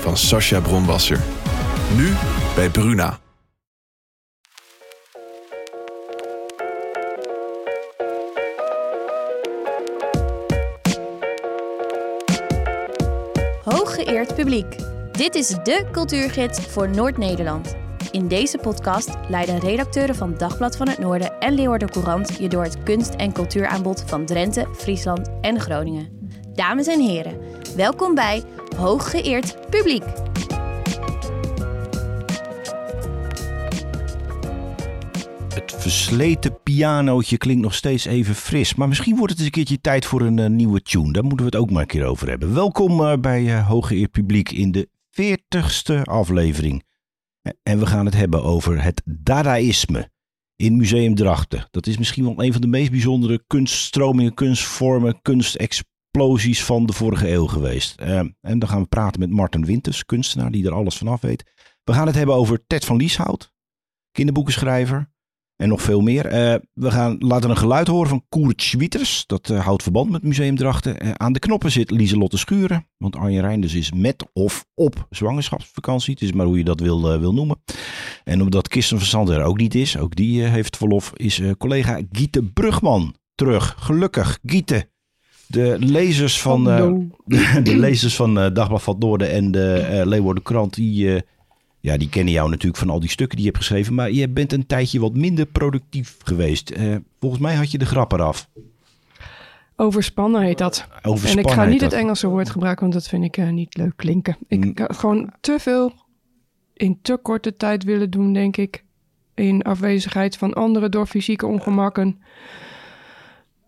van Sascha Bronwasser. Nu bij Bruna. Hooggeëerd publiek. Dit is de cultuurgids voor Noord-Nederland. In deze podcast leiden redacteuren van Dagblad van het Noorden en Leeuwarden Courant je door het kunst- en cultuuraanbod van Drenthe, Friesland en Groningen. Dames en heren, welkom bij Hooggeëerd Publiek. Het versleten pianootje klinkt nog steeds even fris. Maar misschien wordt het eens een keertje tijd voor een eh, nieuwe tune. Daar moeten we het ook maar een keer over hebben. Welkom uh, bij uh, Hooggeëerd Publiek in de 40ste aflevering. En we gaan het hebben over het Dadaïsme in Museum Drachten. Dat is misschien wel een van de meest bijzondere kunststromingen, kunstvormen, kunstexplosies van de vorige eeuw geweest. Uh, en dan gaan we praten met Martin Winters, kunstenaar die er alles vanaf weet. We gaan het hebben over Ted van Lieshout, kinderboekenschrijver. En nog veel meer. Uh, we gaan laten een geluid horen van Koert Schwieters. Dat uh, houdt verband met Museum Drachten. Uh, aan de knoppen zit Lieselotte Schuren. Want Arjen Reinders is met of op zwangerschapsvakantie. Het is maar hoe je dat wil, wil noemen. En omdat Kirsten van er ook niet is. Ook die heeft verlof. Is collega Giete Brugman terug. Gelukkig. Giete. De lezers van, de, de, lezers van Dagblad van het Noorden en de Leeuwarden Krant. Die ja, die kennen jou natuurlijk van al die stukken die je hebt geschreven. Maar je bent een tijdje wat minder productief geweest. Volgens mij had je de grap eraf. Overspannen heet dat. en ik ga niet het Engelse woord gebruiken, want dat vind ik uh, niet leuk klinken. Ik mm. gewoon te veel in te korte tijd willen doen, denk ik. In afwezigheid van anderen door fysieke ongemakken.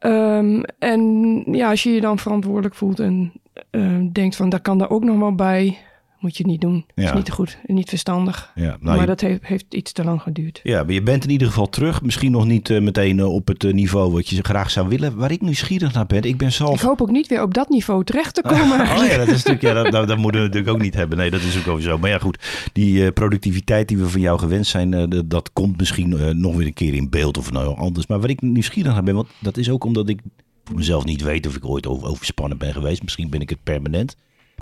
Um, en ja, als je je dan verantwoordelijk voelt en uh, denkt van, daar kan daar ook nog wel bij moet je niet doen. Ja. is niet goed en niet verstandig. Ja, nou, maar dat heeft, heeft, iets te lang geduurd. Ja, maar je bent in ieder geval terug. Misschien nog niet uh, meteen uh, op het uh, niveau wat je graag zou willen. Waar ik nieuwsgierig naar ben. Ik ben zelf... Ik hoop ook niet weer op dat niveau terecht te komen. oh ja, dat is natuurlijk... Ja, dat, dat, moeten we natuurlijk ook niet hebben. Nee, dat is ook over zo. Maar ja, goed. Die productiviteit die we van jou gewend zijn... dat komt misschien nog weer een keer in beeld of nou anders. Maar waar ik nieuwsgierig naar ben... Want dat is ook omdat ik voor mezelf niet weet of ik ooit over, overspannen ben geweest. Misschien ben ik het permanent.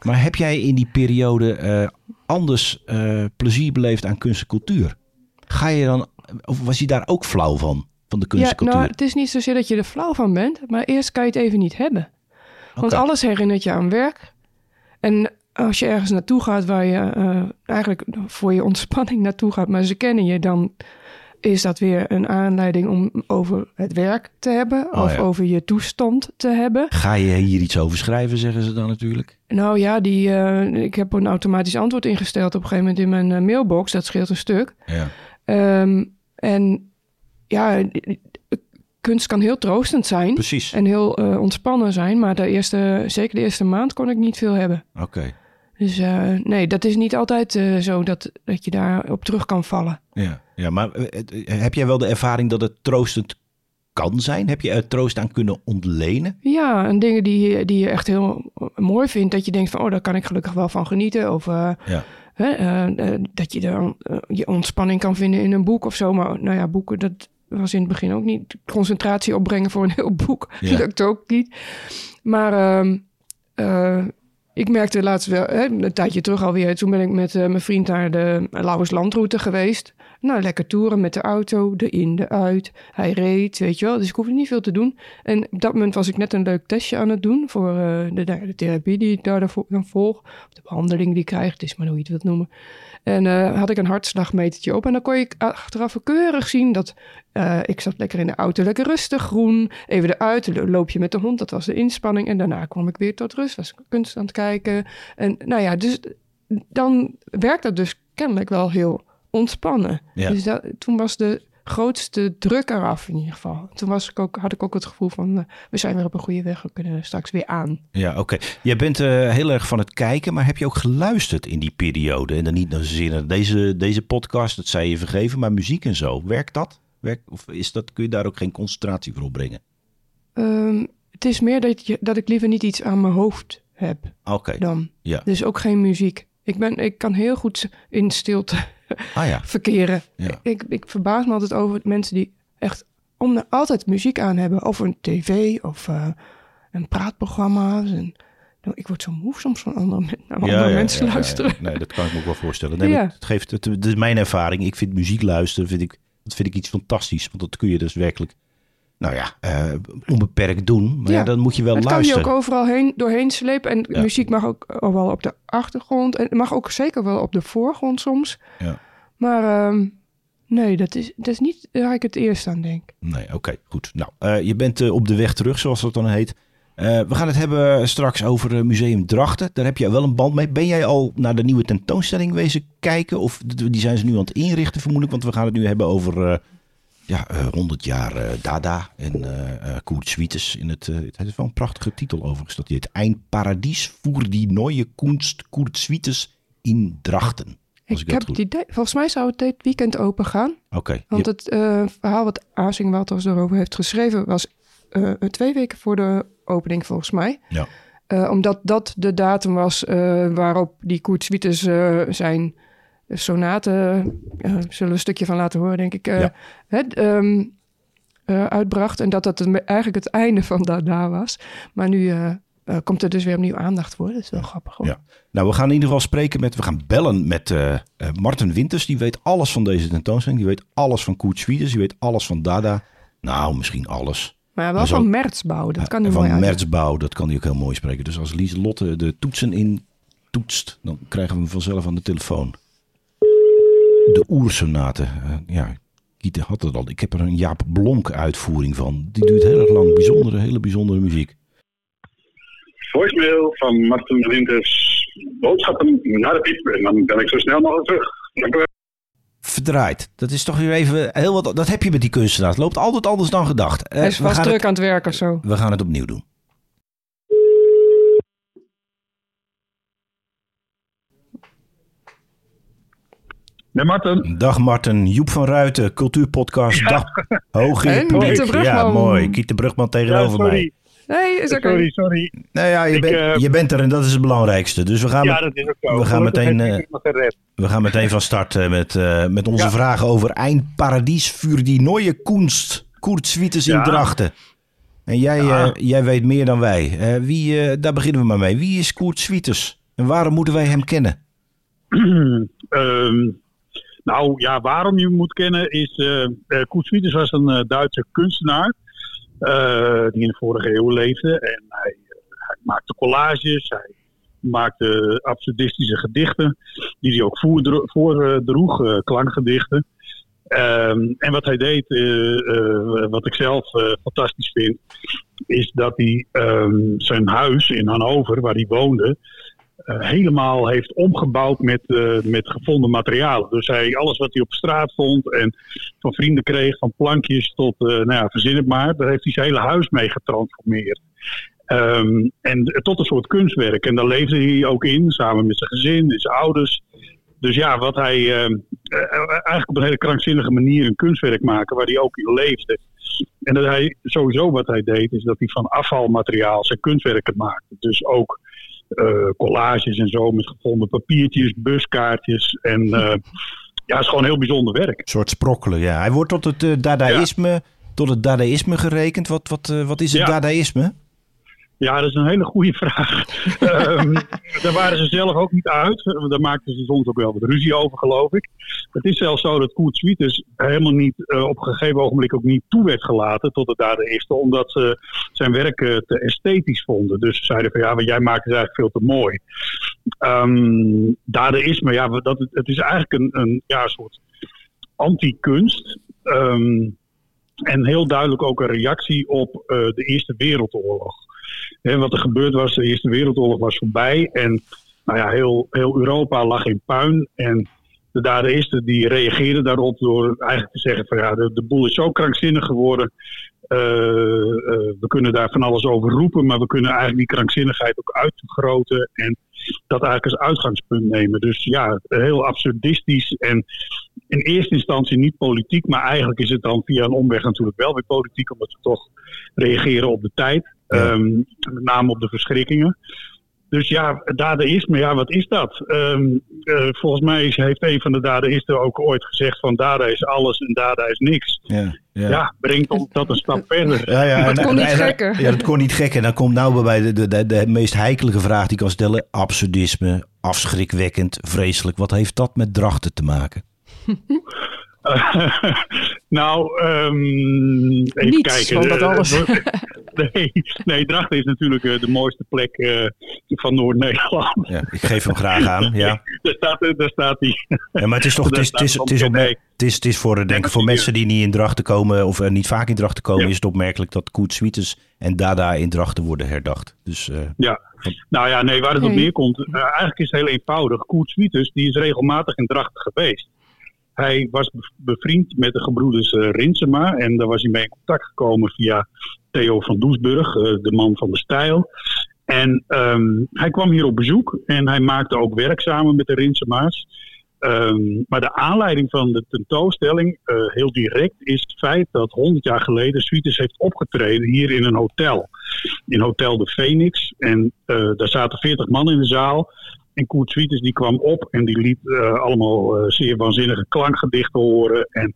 Maar heb jij in die periode uh, anders uh, plezier beleefd aan kunst en cultuur? Ga je dan, of was je daar ook flauw van, van de kunst en ja, cultuur? Nou, het is niet zozeer dat je er flauw van bent, maar eerst kan je het even niet hebben. Want alles herinnert je aan werk. En als je ergens naartoe gaat waar je uh, eigenlijk voor je ontspanning naartoe gaat, maar ze kennen je, dan is dat weer een aanleiding om over het werk te hebben oh, of over je toestand te hebben. Ga je hier iets over schrijven, zeggen ze dan natuurlijk? Nou ja, die, uh, ik heb een automatisch antwoord ingesteld op een gegeven moment in mijn uh, mailbox. Dat scheelt een stuk. Ja. Um, en ja, kunst kan heel troostend zijn. Precies. En heel uh, ontspannen zijn. Maar de eerste, zeker de eerste maand kon ik niet veel hebben. Oké. Dus uh, nee, dat is niet altijd uh, zo dat, dat je daarop terug kan vallen. Ja, ja maar uh, heb jij wel de ervaring dat het troostend kan zijn? Heb je er troost aan kunnen ontlenen? Ja, en dingen die, die je echt heel mooi vindt. Dat je denkt van, oh, daar kan ik gelukkig wel van genieten. Of ja. dat je dan je ontspanning kan vinden in een boek of zo. Maar nou ja, boeken, dat was in het begin ook niet. Concentratie opbrengen voor een heel boek, ja. lukt ook niet. Maar... Uh, ik merkte laatst wel, hè, een tijdje terug alweer, toen ben ik met mijn vriend naar de Lauwerslandroute geweest. Nou, lekker toeren met de auto, de in, de uit. Hij reed, weet je wel, dus ik hoefde niet veel te doen. En op dat moment was ik net een leuk testje aan het doen voor uh, de, therapie die ik daar dan volg. Of de behandeling die ik krijg, het is maar hoe je het wilt noemen. En uh, had ik een hartslagmetertje op en dan kon ik achteraf keurig zien dat uh, ik zat lekker in de auto, lekker rustig, groen. Even eruit, loop je met de hond, dat was de inspanning. En daarna kwam ik weer tot rust, was kunst aan het kijken. En nou ja, dus dan werkt dat dus kennelijk wel heel ontspannen. Ja. Dus dat, toen was de grootste druk eraf in ieder geval. Toen was ik ook, had ik ook het gevoel van, uh, we zijn weer op een goede weg, we kunnen straks weer aan. Ja, oké. Jij bent uh, heel erg van het kijken, maar heb je ook geluisterd in die periode? En dan niet naar deze, deze podcast, dat zei je vergeven, maar muziek en zo. Werkt dat? Werkt, of is dat, kun je daar ook geen concentratie voor opbrengen? Um, het is meer dat, je, dat ik liever niet iets aan mijn hoofd heb Oké. dan. Ja. Dus ook geen muziek. Ik, ben, ik kan heel goed in stilte ah, ja. verkeren. Ja. Ik, ik verbaas me altijd over mensen die echt om er altijd muziek aan hebben. Of een tv of uh, een praatprogramma. En, nou, ik word zo moe soms van andere, naar andere mensen luisteren. Nee, dat kan ik me ook wel voorstellen. Nee, het, geeft, het, het is mijn ervaring. Ik vind muziek luisteren, vind ik, dat vind ik iets fantastisch. Want dat kun je dus werkelijk nou ja, uh, onbeperkt doen. Maar ja. dan moet je wel het luisteren. kan je ook overal heen, doorheen slepen. En muziek mag ook wel op de achtergrond. En mag ook zeker wel op de voorgrond soms. Ja. Maar um, nee, dat is, dat is niet waar ik het eerst aan denk. Nee, oké, goed. Nou, uh, je bent uh, op de weg terug, zoals dat dan heet. we gaan het hebben straks over Museum Drachten. Daar heb je wel een band mee. Ben jij al naar de nieuwe tentoonstelling wezen kijken? Of die zijn ze nu aan het inrichten vermoedelijk? Want we gaan het nu hebben over ja, uh, 100 jaar uh, Dada en uh, Koert Swieters. In het, het is wel een prachtige titel overigens. Dat hij het Eindparadies voor die nieuwe kunst Koert Swieters in Drachten. Ik, ik heb het idee, volgens mij zou het dit weekend open gaan. Oké. Okay, Want je... het verhaal wat Azing Wouters erover heeft geschreven was twee weken voor de opening volgens mij. Ja. omdat dat de datum was waarop die Koert Swieters zijn sonaten, uh, zullen we een stukje van laten horen, denk ik, ja. het, um, uh, uitbracht. En dat dat eigenlijk het einde van Dada was. Maar nu komt er dus weer opnieuw aandacht voor. Dat is wel grappig. Hoor. Ja. Nou, we gaan in ieder geval spreken met, we gaan bellen met Martin Winters. Die weet alles van deze tentoonstelling. Die weet alles van Koert Swieders. Die weet alles van Dada. Nou, misschien alles. Maar wel maar zo, van Mertsbouw, dat kan hij Van mooi Mertsbouw, dat kan hij ook heel mooi spreken. Dus als Lieselotte de toetsen in toetst, dan krijgen we hem vanzelf aan de telefoon de oersonaten. Uh, ja, Kieten had het al. Ik heb er een Jaap Blonk uitvoering van. Die duurt heel erg lang. Bijzondere, hele bijzondere muziek. Voicemail van Martin Winters. Boodschappen naar de piep. En dan ben ik zo snel mogelijk terug. Dank u wel. Verdraaid. Dat is toch weer even heel wat. Dat heb je met die kunstenaar. Het loopt altijd anders dan gedacht. Hij is vast druk het, aan het werk of zo. We gaan het opnieuw doen. Dag Martin, Joep van Ruiten, cultuurpodcast. Ja. Dag Hoogje. Ja, mooi. Kiet de Brugman tegenover ja, mij. Nee, is oké. Okay. Sorry, sorry. Nou ja, je, ik, ben, uh, je bent er en dat is het belangrijkste. Dus we gaan, ja, dat is ook zo. We gaan, meteen, uh, we gaan meteen van start uh, met, met onze ja. vragen over Eindparadies voor die nieuwe kunst. Koert Swieters in Drachten. En jij, jij weet meer dan wij. wie, daar beginnen we maar mee. Wie is Koert Swieters? En waarom moeten wij hem kennen? um, nou ja, waarom je hem moet kennen is... Uh, Koert Swieters was een uh, Duitse kunstenaar... Die in de vorige eeuw leefde. En hij, hij maakte collages, hij maakte absurdistische gedichten... die hij ook voordroeg, uh, klankgedichten. Um, en wat hij deed, wat ik zelf fantastisch vind... is dat hij um, zijn huis in Hannover, waar hij woonde... Uh, helemaal heeft omgebouwd met, uh, met gevonden materialen. Dus hij, alles wat hij op straat vond en van vrienden kreeg, van plankjes tot, uh, nou ja, verzin het maar, daar heeft hij zijn hele huis mee getransformeerd. Um, en tot een soort kunstwerk. En daar leefde hij ook in, samen met zijn gezin zijn ouders. Dus ja, wat hij eigenlijk op een hele krankzinnige manier een kunstwerk maken waar hij ook in leefde. En dat hij sowieso wat hij deed, is dat hij van afvalmateriaal zijn kunstwerken maakte. Dus ook uh, collages en zo met gevonden papiertjes, buskaartjes. En uh, ja, het is gewoon heel bijzonder werk. Een soort sprokkelen, ja. Hij wordt tot het uh, dadaïsme, ja. tot het dadaïsme gerekend. Wat, wat, wat is het ja. dadaïsme? Ja, dat is een hele goede vraag. um, daar waren ze zelf ook niet uit. Daar maakten ze soms ook wel wat ruzie over, geloof ik. Het is zelfs zo dat Koert Swieters helemaal niet uh, op een gegeven ogenblik ook niet toe werd gelaten tot het daar eerste, omdat ze zijn werk uh, te esthetisch vonden. Dus ze zeiden van ja, wat jij maakt is eigenlijk veel te mooi. Um, dadaïsme, ja, dat, het is eigenlijk een, een ja, soort anti-kunst. Um, en heel duidelijk ook een reactie op uh, de Eerste Wereldoorlog. He, wat er gebeurd was, de Eerste Wereldoorlog was voorbij. En nou ja, heel, heel Europa lag in puin. En de Dadaïsten die reageerden daarop door eigenlijk te zeggen van ja, de, de boel is zo krankzinnig geworden. Uh, uh, we kunnen daar van alles over roepen, maar we kunnen eigenlijk die krankzinnigheid ook uitvergroten en dat eigenlijk als uitgangspunt nemen. Dus ja, heel absurdistisch en in eerste instantie niet politiek, maar eigenlijk is het dan via een omweg natuurlijk wel weer politiek, omdat we toch reageren op de tijd, ja. um, met name op de verschrikkingen. Dus ja, dadaïsme, ja, wat is dat? Um, uh, volgens mij heeft een van de dadaïsten ook ooit gezegd van dada is alles en dada is niks. Ja, ja. ja brengt ons dat een stap verder. Ja, ja, dat kon niet gekker. Ja, dat kon niet gekker. En dan komt nou bij de, de, de, de meest heikelige vraag die ik kan stellen. Absurdisme, afschrikwekkend, vreselijk. Wat heeft dat met drachten te maken? Uh, nou, um, even Niets, kijken. dat alles. nee, nee, Drachten is natuurlijk uh, de mooiste plek uh, van Noord-Nederland. Ja, ik geef hem graag aan, ja. daar staat, daar staat hij. Ja, maar het is toch, het is, het is, het is, op, het is, het is voor, denk ik, voor mensen die niet in Drachten komen, of uh, niet vaak in Drachten komen, ja. is het opmerkelijk dat Koet Sweeters en Dada in Drachten worden herdacht. Dus, ja, nou ja, nee, waar het op neerkomt, eigenlijk is het heel eenvoudig. Koet Sweeters, die is regelmatig in Drachten geweest. Hij was bevriend met de gebroeders uh, Rinsema en daar was hij mee in contact gekomen via Theo van Doesburg, uh, de man van de stijl. En um, hij kwam hier op bezoek en hij maakte ook werk samen met de Rinsema's. Um, maar de aanleiding van de tentoonstelling, uh, heel direct, is het feit dat 100 jaar geleden Suites heeft opgetreden hier in een hotel. In Hotel de Phoenix. En daar zaten 40 man in de zaal. En Koert Sweeters die kwam op en die liet uh, allemaal zeer waanzinnige klankgedichten horen. En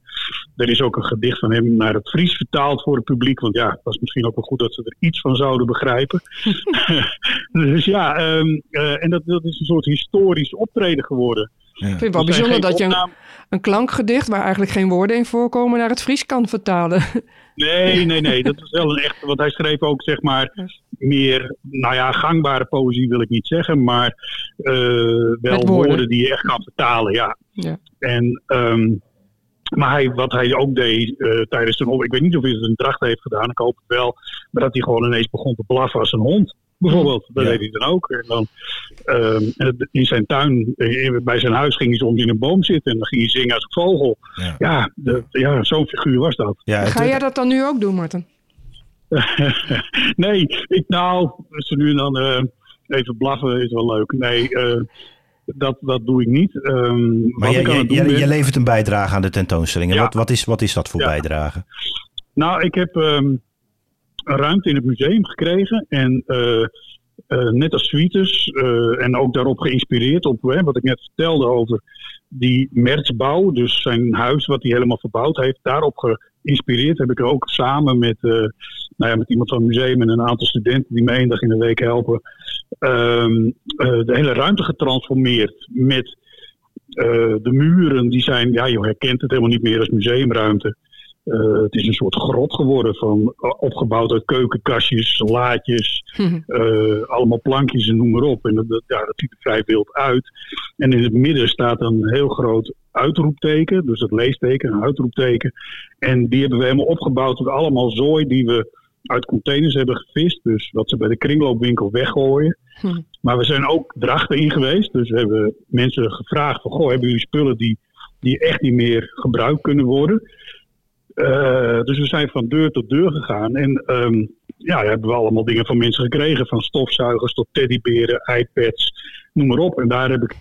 er is ook een gedicht van hem naar het Fries vertaald voor het publiek. Want ja, het was misschien ook wel goed dat ze er iets van zouden begrijpen. dus ja, um, uh, en dat, dat is een soort historisch optreden geworden. Ja. Ik vind het wel bijzonder dat je een, een, klankgedicht waar eigenlijk geen woorden in voorkomen naar het Fries kan vertalen. Nee, nee, nee. Dat is wel een echte. Want hij schreef ook zeg maar meer, nou ja, gangbare poëzie wil ik niet zeggen, maar uh, wel woorden. woorden. die je echt kan vertalen, ja. ja. En, um, maar hij, wat hij ook deed uh, tijdens zijn op, ik weet niet of hij het een dracht heeft gedaan, ik hoop het wel, maar dat hij gewoon ineens begon te blaffen als een hond. Bijvoorbeeld, dat ja. deed hij dan ook. En dan, um, in zijn tuin, bij zijn huis ging hij soms in een boom zitten en dan ging hij zingen als een vogel. Ja, ja, de, ja zo'n figuur was dat. Ja, Ga jij dat dan nu ook doen, Martin? nee, ik, nou, ze nu en dan uh, even blaffen is wel leuk. Nee, uh, dat, dat doe ik niet. Um, maar je, je, levert een bijdrage aan de tentoonstelling. En ja. wat, wat, is, wat is dat voor ja. bijdrage? Nou, ik heb um, een ruimte in het museum gekregen. En uh, uh, net als Suites, uh, en ook daarop geïnspireerd op wat ik net vertelde over die mertsbouw. Dus zijn huis wat hij helemaal verbouwd heeft, daarop geïnspireerd heb ik er ook samen met, nou ja, met iemand van het museum en een aantal studenten die me één dag in de week helpen, um, de hele ruimte getransformeerd met de muren. Die zijn, ja, je herkent het helemaal niet meer als museumruimte. Uh, het is een soort grot geworden van opgebouwd uit keukenkastjes, laadjes, uh, allemaal plankjes en noem maar op. En dat, dat, ja, dat ziet er vrij wild uit. En in het midden staat een heel groot uitroepteken, dus het leesteken, een uitroepteken. En die hebben we helemaal opgebouwd met allemaal zooi die we uit containers hebben gevist. Dus wat ze bij de kringloopwinkel weggooien. Hm. Maar we zijn ook drachten in geweest. Dus we hebben mensen gevraagd van, goh, hebben jullie spullen die, die echt niet meer gebruikt kunnen worden? Uh, dus we zijn van deur tot deur gegaan. En um, ja, hebben we allemaal dingen van mensen gekregen. Van stofzuigers tot teddyberen, iPads, noem maar op. En daar heb ik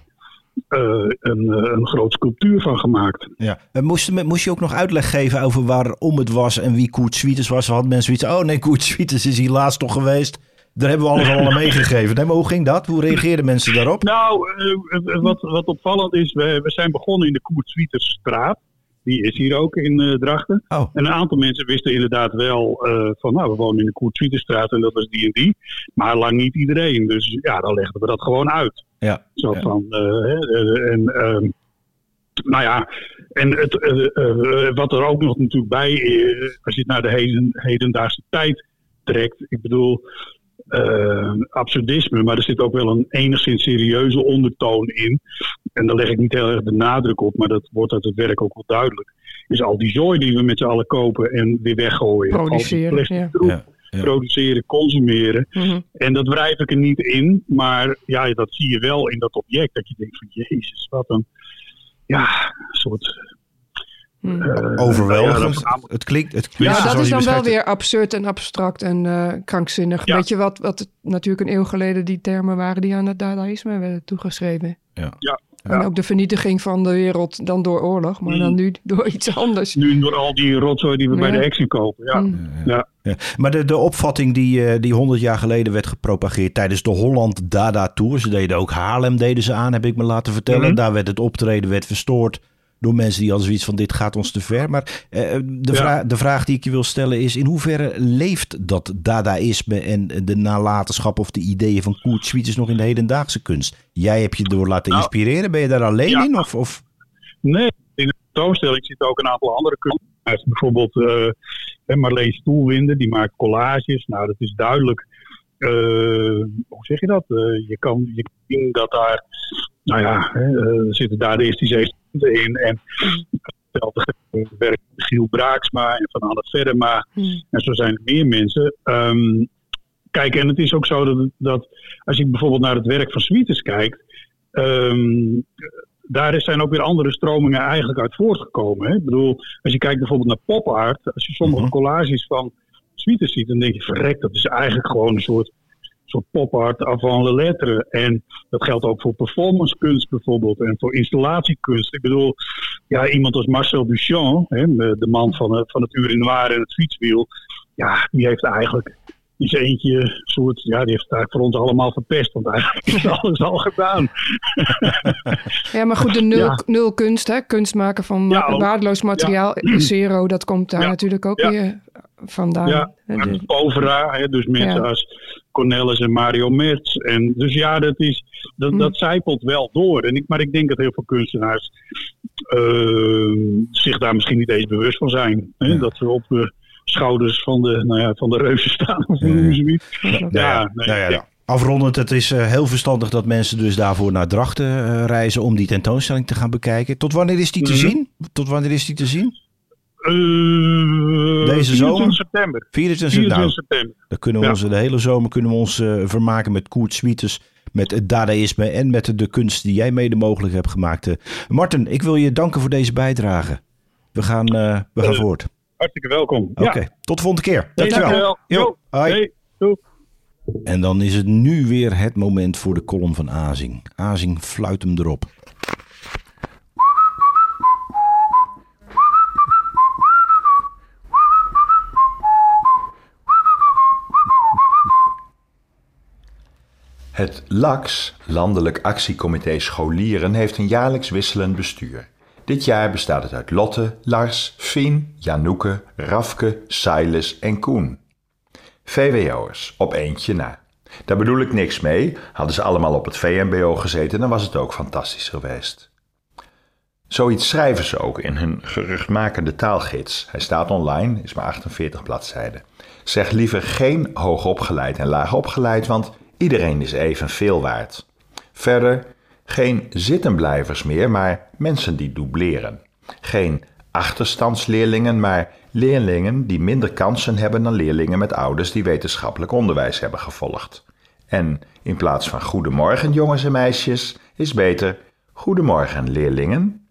uh, een, een groot sculptuur van gemaakt. Ja. En moest, moest je ook nog uitleg geven over waarom het was en wie Koert Sweeters was? Had mensen iets oh nee, Koert is hier laatst toch geweest. Daar hebben we alles allemaal meegegeven. Nee, maar hoe ging dat? Hoe reageerden mensen daarop? Nou, uh, wat, wat opvallend is, we, we zijn begonnen in de Koert Sweeters straat. Die is hier ook in uh, Drachten. Oh. En een aantal mensen wisten inderdaad wel uh, van, nou, we wonen in de Koert en dat was die en die. Maar lang niet iedereen. Dus ja, dan legden we dat gewoon uit. Ja. Zo ja. van, uh, en, ehm, nou ja, en het, wat er ook nog natuurlijk bij is, als je het naar de heden, hedendaagse tijd trekt. Ik bedoel, uh, absurdisme, maar er zit ook wel een enigszins serieuze ondertoon in. En daar leg ik niet heel erg de nadruk op, maar dat wordt uit het werk ook wel duidelijk. Is al die zooi die we met z'n allen kopen en weer weggooien. Produceren, ja. troep, Ja, ja. produceren, consumeren. Mhm. En dat wrijf ik er niet in, maar ja, dat zie je wel in dat object. Dat je denkt van, jezus, wat een, ja, soort... Mhm. eh, Overweldigend. ja, het klinkt, het Ja, dat is dan wel weer absurd en abstract en eh, krankzinnig. Ja. Weet je wat, wat natuurlijk een eeuw geleden die termen waren die aan het dadaïsme werden toegeschreven. Ja. Ja. En Ja. ook de vernietiging van de wereld dan door oorlog, maar Mm. dan nu door iets anders. Nu door al die rotzooi die we bij de Action kopen. Ja. Mm. Ja. Ja. Maar de, de opvatting die, eh, die 100 jaar geleden werd gepropageerd tijdens de Holland Dada Tour. Ze deden ook Haarlem deden ze aan, heb ik me laten vertellen. Mhm. Daar werd het optreden werd verstoord door mensen die hadden zoiets van dit gaat ons te ver. Maar eh, de, Ja. vraag, de vraag die ik je wil stellen is in hoeverre leeft dat dadaïsme en de nalatenschap of de ideeën van Koert Schwieters nog in de hedendaagse kunst? Jij hebt je door laten Nou, inspireren. Ben je daar alleen ja. in? Of, of? Nee, in de tentoonstelling zitten ook een aantal andere kunstenaars. Bijvoorbeeld eh, Marleen Stoelwinder, die maakt collages. Nou, dat is duidelijk. eh, hoe zeg je dat? Eh, je kan je kan zien dat daar, nou ja, hè, eh, er zitten daar de eerste in. En hetzelfde werkt Giel Braaksma en Van Anne Verma. Mm. En zo zijn er meer mensen. Ehm, kijk, en het is ook zo dat, dat als je bijvoorbeeld naar het werk van Sweeters kijkt. ehm, daar zijn ook weer andere stromingen eigenlijk uit voortgekomen. Hè? Ik bedoel, als je kijkt bijvoorbeeld naar pop art. Als je sommige Mhm. collages van Sweeters ziet, dan denk je verrek, dat is eigenlijk gewoon een soort, soort pop art avant la lettre. En dat geldt ook voor performancekunst bijvoorbeeld en voor installatiekunst. Ik bedoel, ja, iemand als Marcel Duchamp, hè, de man van, het- van het Urinoir en het fietswiel. Ja, die heeft eigenlijk zijn eentje soort, ja, die heeft voor ons allemaal verpest. Want eigenlijk is alles al gedaan. Ja, maar goed, de nul, Ja. nul kunst, hè? kunst maken van Ja, waardeloos materiaal, zero, dat komt daar natuurlijk ook weer vandaan. Ja, Hè, de- Povera, hè, dus mensen Ja. als Cornelis en Mario Merz. En dus ja, dat, is, dat, Hm. dat zijpelt wel door. En ik, maar ik denk dat heel veel kunstenaars eh, zich daar misschien niet eens bewust van zijn. Hè? Ja. Dat ze op de schouders van de, nou ja, van de reuzen staan. Of hoe Ja. zoiets. Nou ja, Ja, nee, nou ja. Afrondend, het is eh, heel verstandig dat mensen dus daarvoor naar Drachten eh, reizen om die tentoonstelling te gaan bekijken. Tot wanneer is die te Mhm. zien? Tot wanneer is die te zien? Eh, Deze 24 zomer? september. 24 24 nou, september. dan kunnen we Ja. ons de hele zomer kunnen we ons eh, vermaken met Koert Swieters, met het dadaïsme en met de kunst die jij mede mogelijk hebt gemaakt. Eh, Martin, ik wil je danken voor deze bijdrage. We gaan, we gaan voort. Hartstikke welkom. Oké, Ja. tot de volgende keer. Hey, Dankjewel. dankjewel. Hoi. hey. En dan is het nu weer het moment voor de column van Azing. Azing, fluit hem erop. Het LAX, Landelijk Actiecomité Scholieren, heeft een jaarlijks wisselend bestuur. Dit jaar bestaat het uit Lotte, Lars, Fien, Janoeke, Rafke, Silas en Koen. VWO'ers, op eentje na. Daar bedoel ik niks mee. Hadden ze allemaal op het VMBO gezeten, dan was het ook fantastisch geweest. Zoiets schrijven ze ook in hun geruchtmakende taalgids. Hij staat online, is maar 48 bladzijden. Zeg liever geen hoogopgeleid en laagopgeleid, want iedereen is even veel waard. Verder geen zittenblijvers meer, maar mensen die dubleren. Geen achterstandsleerlingen, maar leerlingen die minder kansen hebben dan leerlingen met ouders die wetenschappelijk onderwijs hebben gevolgd. En in plaats van goedemorgen jongens en meisjes, is beter goedemorgen leerlingen.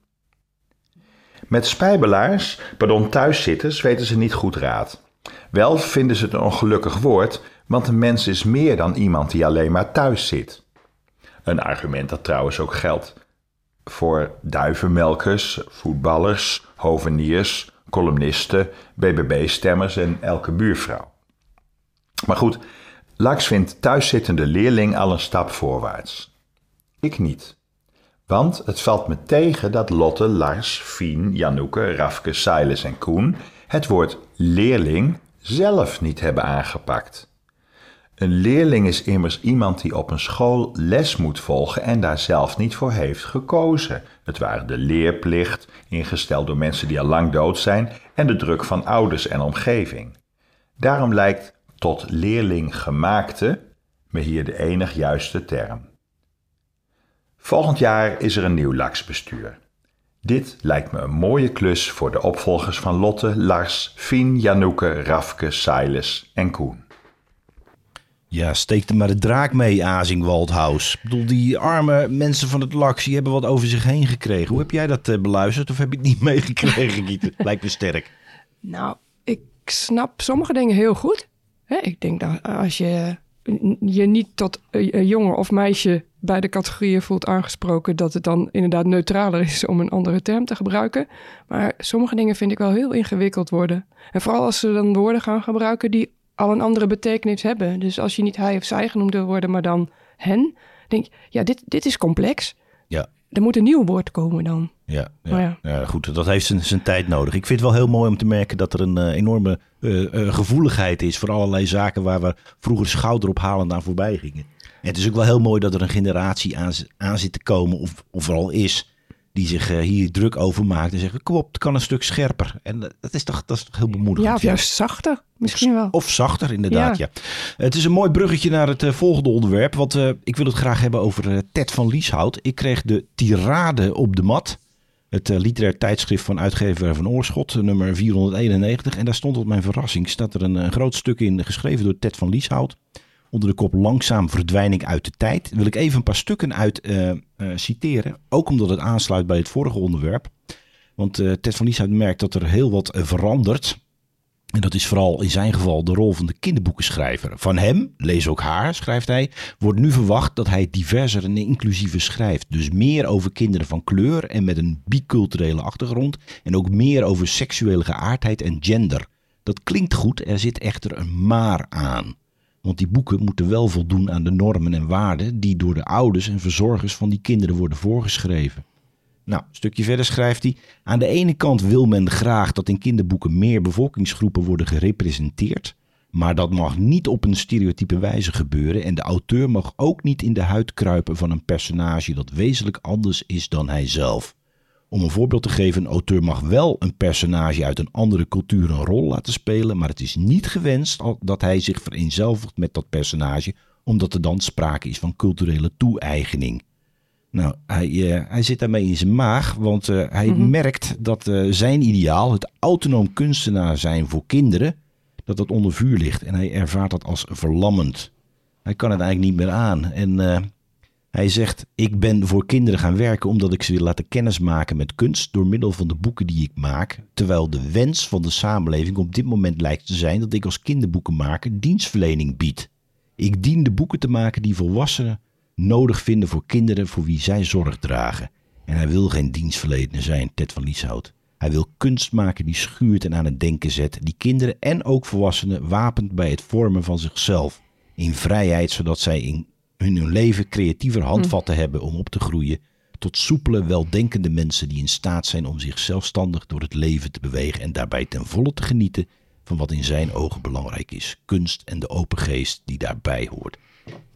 Met spijbelaars, pardon thuiszitters, weten ze niet goed raad. Wel vinden ze het een ongelukkig woord, want een mens is meer dan iemand die alleen maar thuis zit. Een argument dat trouwens ook geldt voor duivenmelkers, voetballers, hoveniers, columnisten, BBB-stemmers en elke buurvrouw. Maar goed, Lax vindt thuiszittende leerling al een stap voorwaarts. Ik niet. Want het valt me tegen dat Lotte, Lars, Fien, Janoeke, Rafke, Silas en Koen het woord leerling zelf niet hebben aangepakt. Een leerling is immers iemand die op een school les moet volgen en daar zelf niet voor heeft gekozen. Het waren de leerplicht, ingesteld door mensen die al lang dood zijn, en de druk van ouders en omgeving. Daarom lijkt tot leerling gemaakte me hier de enig juiste term. Volgend jaar is er een nieuw laksbestuur. Dit lijkt me een mooie klus voor de opvolgers van Lotte, Lars, Fien, Janoeke, Rafke, Silas en Koen. Ja, steek er maar de draak mee, Azing Waldhaus. Ik bedoel, die arme mensen van het Laks, die hebben wat over zich heen gekregen. Hoe heb jij dat uh, beluisterd of heb je het niet meegekregen, Giet? Lijkt me sterk. Nou, ik snap sommige dingen heel goed. Ik denk dat als je je niet tot jongen of meisje bij de categorieën voelt aangesproken, dat het dan inderdaad neutraler is om een andere term te gebruiken. Maar sommige dingen vind ik wel heel ingewikkeld worden. En vooral als ze dan woorden gaan gebruiken die al een andere betekenis hebben. Dus als je niet hij of zij genoemd wil worden, maar dan hen, denk je, ja, dit, dit is complex. Ja. Er moet een nieuw woord komen dan. Ja, ja. ja. goed, dat heeft zijn, zijn tijd nodig. Ik vind het wel heel mooi om te merken dat er een uh, enorme uh, gevoeligheid is voor allerlei zaken waar we vroeger schouderophalend aan voorbij gingen. En het is ook wel heel mooi dat er een generatie aan, aan zit te komen, of, of er al is, die zich uh, hier druk over maakt en zeggen: Kom op, het kan een stuk scherper. En dat is toch, dat is toch heel bemoedigend. Ja, of juist zachter, misschien wel. Of zachter, inderdaad. Ja. ja. Het is een mooi bruggetje naar het uh, volgende onderwerp. Want uh, ik wil het graag hebben over Ted van Lieshout. Ik kreeg de tirade op de mat. Het literair tijdschrift van uitgever van Oorschot, nummer 491. En daar stond tot mijn verrassing, staat er een, een groot stuk in, geschreven door Ted van Lieshout onder de kop Langzaam verdwijning uit de tijd. Wil ik even een paar stukken uit uh, uh, citeren. Ook omdat het aansluit bij het vorige onderwerp. Want uh, Ted van Lieshout merkt dat er heel wat verandert. En dat is vooral in zijn geval de rol van de kinderboekenschrijver. Van hem, lees ook haar, schrijft hij, wordt nu verwacht dat hij diverser en inclusiever schrijft. Dus meer over kinderen van kleur en met een biculturele achtergrond. En ook meer over seksuele geaardheid en gender. Dat klinkt goed, er zit echter een maar aan. Want die boeken moeten wel voldoen aan de normen en waarden die door de ouders en verzorgers van die kinderen worden voorgeschreven. Nou, een stukje verder schrijft hij: Aan de ene kant wil men graag dat in kinderboeken meer bevolkingsgroepen worden gerepresenteerd. Maar dat mag niet op een stereotype wijze gebeuren en de auteur mag ook niet in de huid kruipen van een personage dat wezenlijk anders is dan hij zelf. Om een voorbeeld te geven, een auteur mag wel een personage uit een andere cultuur een rol laten spelen, maar het is niet gewenst dat hij zich vereenzelvigt met dat personage, omdat er dan sprake is van culturele toe-eigening. Nou, hij, uh, hij zit daarmee in zijn maag, want uh, hij mm-hmm. merkt dat uh, zijn ideaal, het autonoom kunstenaar zijn voor kinderen, dat dat onder vuur ligt. En hij ervaart dat als verlammend. Hij kan het eigenlijk niet meer aan. En hij zegt: Ik ben voor kinderen gaan werken omdat ik ze wil laten kennismaken met kunst door middel van de boeken die ik maak. Terwijl de wens van de samenleving op dit moment lijkt te zijn dat ik als kinderboekenmaker dienstverlening bied. Ik dien de boeken te maken die volwassenen nodig vinden voor kinderen voor wie zij zorg dragen. En hij wil geen dienstverlener zijn, Ted van Lieshout. Hij wil kunst maken die schuurt en aan het denken zet, die kinderen en ook volwassenen wapent bij het vormen van zichzelf. In vrijheid, zodat zij in in hun leven creatiever handvatten hm. hebben om op te groeien tot soepele, weldenkende mensen die in staat zijn om zich zelfstandig door het leven te bewegen en daarbij ten volle te genieten van wat in zijn ogen belangrijk is: kunst en de open geest die daarbij hoort.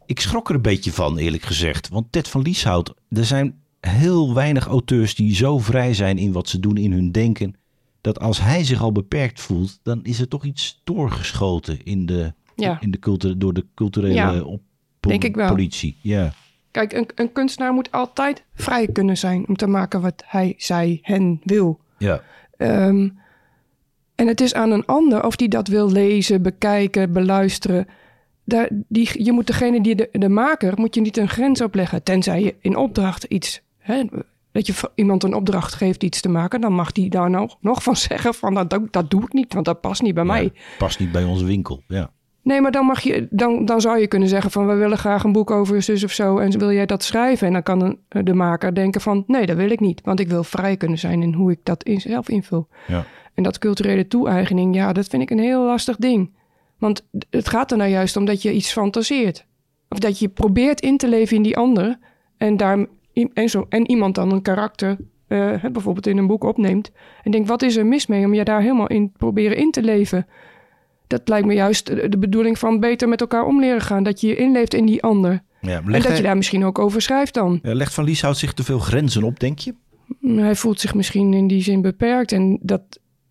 Ik schrok er een beetje van, eerlijk gezegd, want Ted van Lieshout, er zijn heel weinig auteurs die zo vrij zijn in wat ze doen in hun denken, dat als hij zich al beperkt voelt, dan is er toch iets doorgeschoten in de, in de door de culturele ja. op, Denk ik wel. politie. Ja. Kijk, een, een kunstenaar moet altijd vrij kunnen zijn om te maken wat hij, zij, hen wil. Ja. Ehm, en het is aan een ander of die dat wil lezen, bekijken, beluisteren. Daar, die, je moet degene die de, de maker, moet je niet een grens opleggen. Tenzij je in opdracht iets, hè, dat je iemand een opdracht geeft iets te maken, dan mag die daar nog, nog van zeggen van dat, dat doe ik niet, want dat past niet bij mij. Past niet bij onze winkel, ja. Nee, maar dan, mag je, dan, dan zou je kunnen zeggen van... we willen graag een boek over zus of zo en wil jij dat schrijven? En dan kan de maker denken van... nee, dat wil ik niet, want ik wil vrij kunnen zijn... in hoe ik dat in, zelf invul. Ja. En dat culturele toe-eigening, ja, dat vind ik een heel lastig ding. Want het gaat er nou juist om dat je iets fantaseert. Of dat je probeert in te leven in die ander... en daar en, zo, en iemand dan een karakter uh, bijvoorbeeld in een boek opneemt. En denkt, wat is er mis mee om je daar helemaal in proberen in te leven? Dat lijkt me juist de bedoeling van beter met elkaar om leren gaan. Dat je je inleeft in die ander. Ja, en dat je daar misschien ook over schrijft dan. Legt Van Lieshout zich te veel grenzen op, denk je? Mm, hij voelt zich misschien in die zin beperkt. En dat,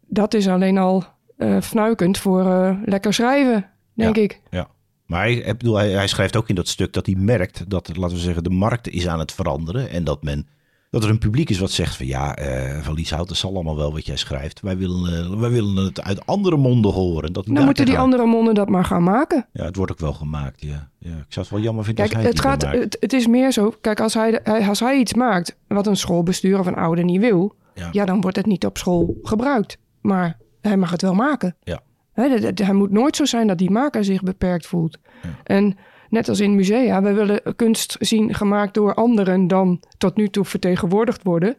dat is alleen al uh, fnuikend voor uh, lekker schrijven, denk ik. Ja. Maar hij, bedoel, hij, hij, schrijft ook in dat stuk dat hij merkt dat, laten we zeggen, de markt is aan het veranderen. En dat men dat er een publiek is wat zegt van ja, uh, Van Lieshout, dat zal allemaal wel wat jij schrijft. Wij willen, uh, wij willen het uit andere monden horen. Dat Dan moeten die andere monden dat maar gaan maken. Ja, het wordt ook wel gemaakt, ja. ja ik zou het wel jammer vinden kijk, als hij het, gaat, het, het, is meer zo, kijk, als hij, als hij iets maakt wat een schoolbestuur of een ouder niet wil, ja. ja. dan wordt het niet op school gebruikt. Maar hij mag het wel maken. Ja. Hij, hij moet nooit zo zijn dat die maker zich beperkt voelt. Ja. En net als in musea, we willen kunst zien gemaakt door anderen dan tot nu toe vertegenwoordigd worden.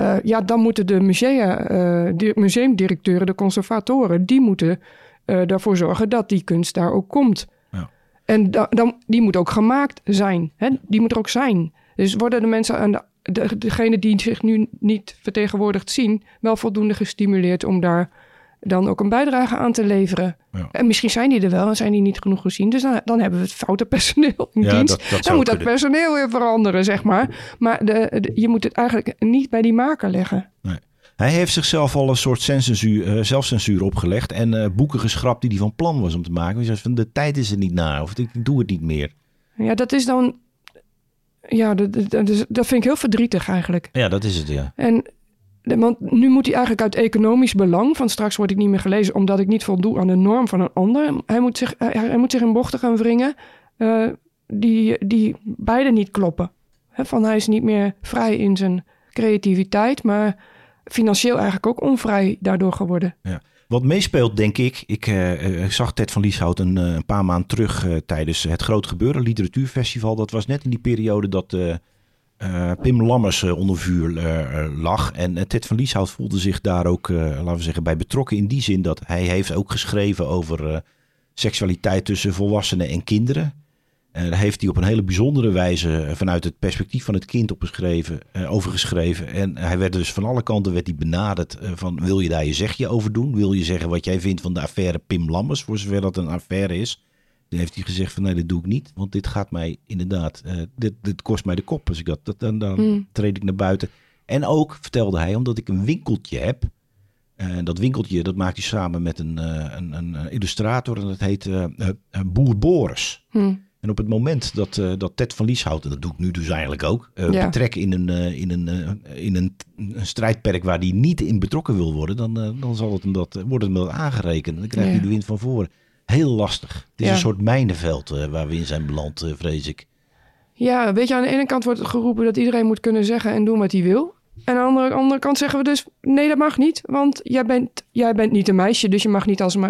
Uh, ja, dan moeten de musea, uh, de museumdirecteuren, de conservatoren, die moeten uh, ervoor zorgen dat die kunst daar ook komt. Ja. En da dan, die moet ook gemaakt zijn. Hè? Die moet er ook zijn. Dus worden de mensen aan de, de, degene die zich nu niet vertegenwoordigd zien, wel voldoende gestimuleerd om daar dan ook een bijdrage aan te leveren. Ja. En misschien zijn die er wel en zijn die niet genoeg gezien. Dus dan, dan hebben we het foute personeel in dienst. dan moet dat personeel weer veranderen, zeg maar. Maar de, je moet het eigenlijk niet bij die maker leggen. Nee. Hij heeft zichzelf al een soort censuur, uh, zelfcensuur opgelegd en uh, boeken geschrapt die hij van plan was om te maken. Hij zei van de tijd is er niet naar of ik doe het niet meer. Ja, dat is dan... Ja, dat, dat, dat vind ik heel verdrietig eigenlijk. Ja, dat is het, ja. En want nu moet hij eigenlijk uit economisch belang, van straks word ik niet meer gelezen omdat ik niet voldoe aan de norm van een ander. Hij moet zich, hij, moet zich in bochten gaan wringen uh, die, die beide niet kloppen. van hij is niet meer vrij in zijn creativiteit, maar financieel eigenlijk ook onvrij daardoor geworden. Ja. Wat meespeelt, denk ik, ik uh, zag Ted van Lieshout een, een paar maanden terug tijdens het Groot Gebeuren Literatuurfestival. Dat was net in die periode dat uh, Pim Lammers uh, onder vuur uh, lag. En Ted van Lieshout voelde zich daar ook, laten we zeggen, bij betrokken. In die zin dat hij heeft ook geschreven over seksualiteit tussen volwassenen en kinderen. daar heeft hij op een hele bijzondere wijze vanuit het perspectief van het kind opgeschreven, over geschreven. En hij werd dus van alle kanten werd hij benaderd van wil je daar je zegje over doen? Wil je zeggen wat jij vindt van de affaire Pim Lammers, voor zover dat een affaire is? Heeft hij gezegd van nee, dat doe ik niet. Want dit gaat mij inderdaad, uh, dit, dit kost mij de kop als ik dat, dat dan, dan hmm. treed ik naar buiten. En ook vertelde hij, omdat ik een winkeltje heb. En uh, dat winkeltje, dat maakt hij samen met een, uh, een, een, illustrator. En dat heet Boer Boris. Hmm. En op het moment dat, dat Ted van Lieshout, en dat doe ik nu dus eigenlijk ook, ja. betrek in, een, in, een, in een, een, strijdperk waar hij niet in betrokken wil worden, dan, dan zal het hem dat, wordt het hem dat aangerekend. En dan krijgt hij de wind van voren heel lastig. Het is een soort mijnenveld uh, waar we in zijn beland, uh, vrees ik. Ja, weet je, aan de ene kant wordt geroepen dat iedereen moet kunnen zeggen en doen wat hij wil. En aan de andere, kant zeggen we dus, nee, dat mag niet. Want jij bent, jij bent niet een meisje, dus je mag niet als uh,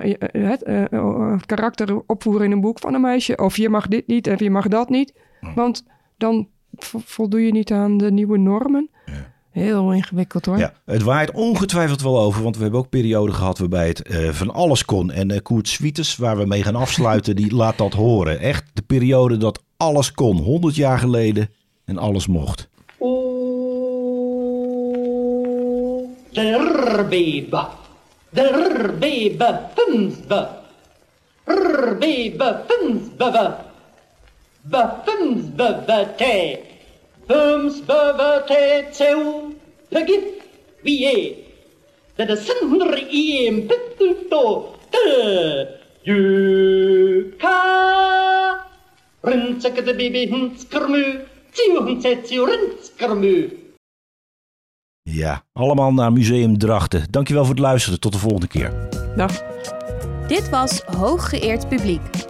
het karakter opvoeren in een boek van een meisje. Of je mag dit niet, of je mag dat niet. Want dan voldoe je niet aan de nieuwe normen. Ja. Heel ingewikkeld hoor. Ja, het waait ongetwijfeld wel over, want we hebben ook perioden gehad waarbij het uh, van alles kon. En uh, Koert Swieters, waar we mee gaan afsluiten, die laat dat horen. Echt de periode dat alles kon, 100 jaar geleden en alles mocht. Oh, bebe, Bums bevatet seu pegif vie de de sender i en pitto te ju ka rintsek de bibi hinskermu tiu hintset tiu rinskermu Ja, allemaal naar Museum Drachten. Dankjewel voor het luisteren. Tot de volgende keer. Dag. Dit was Hooggeëerd Publiek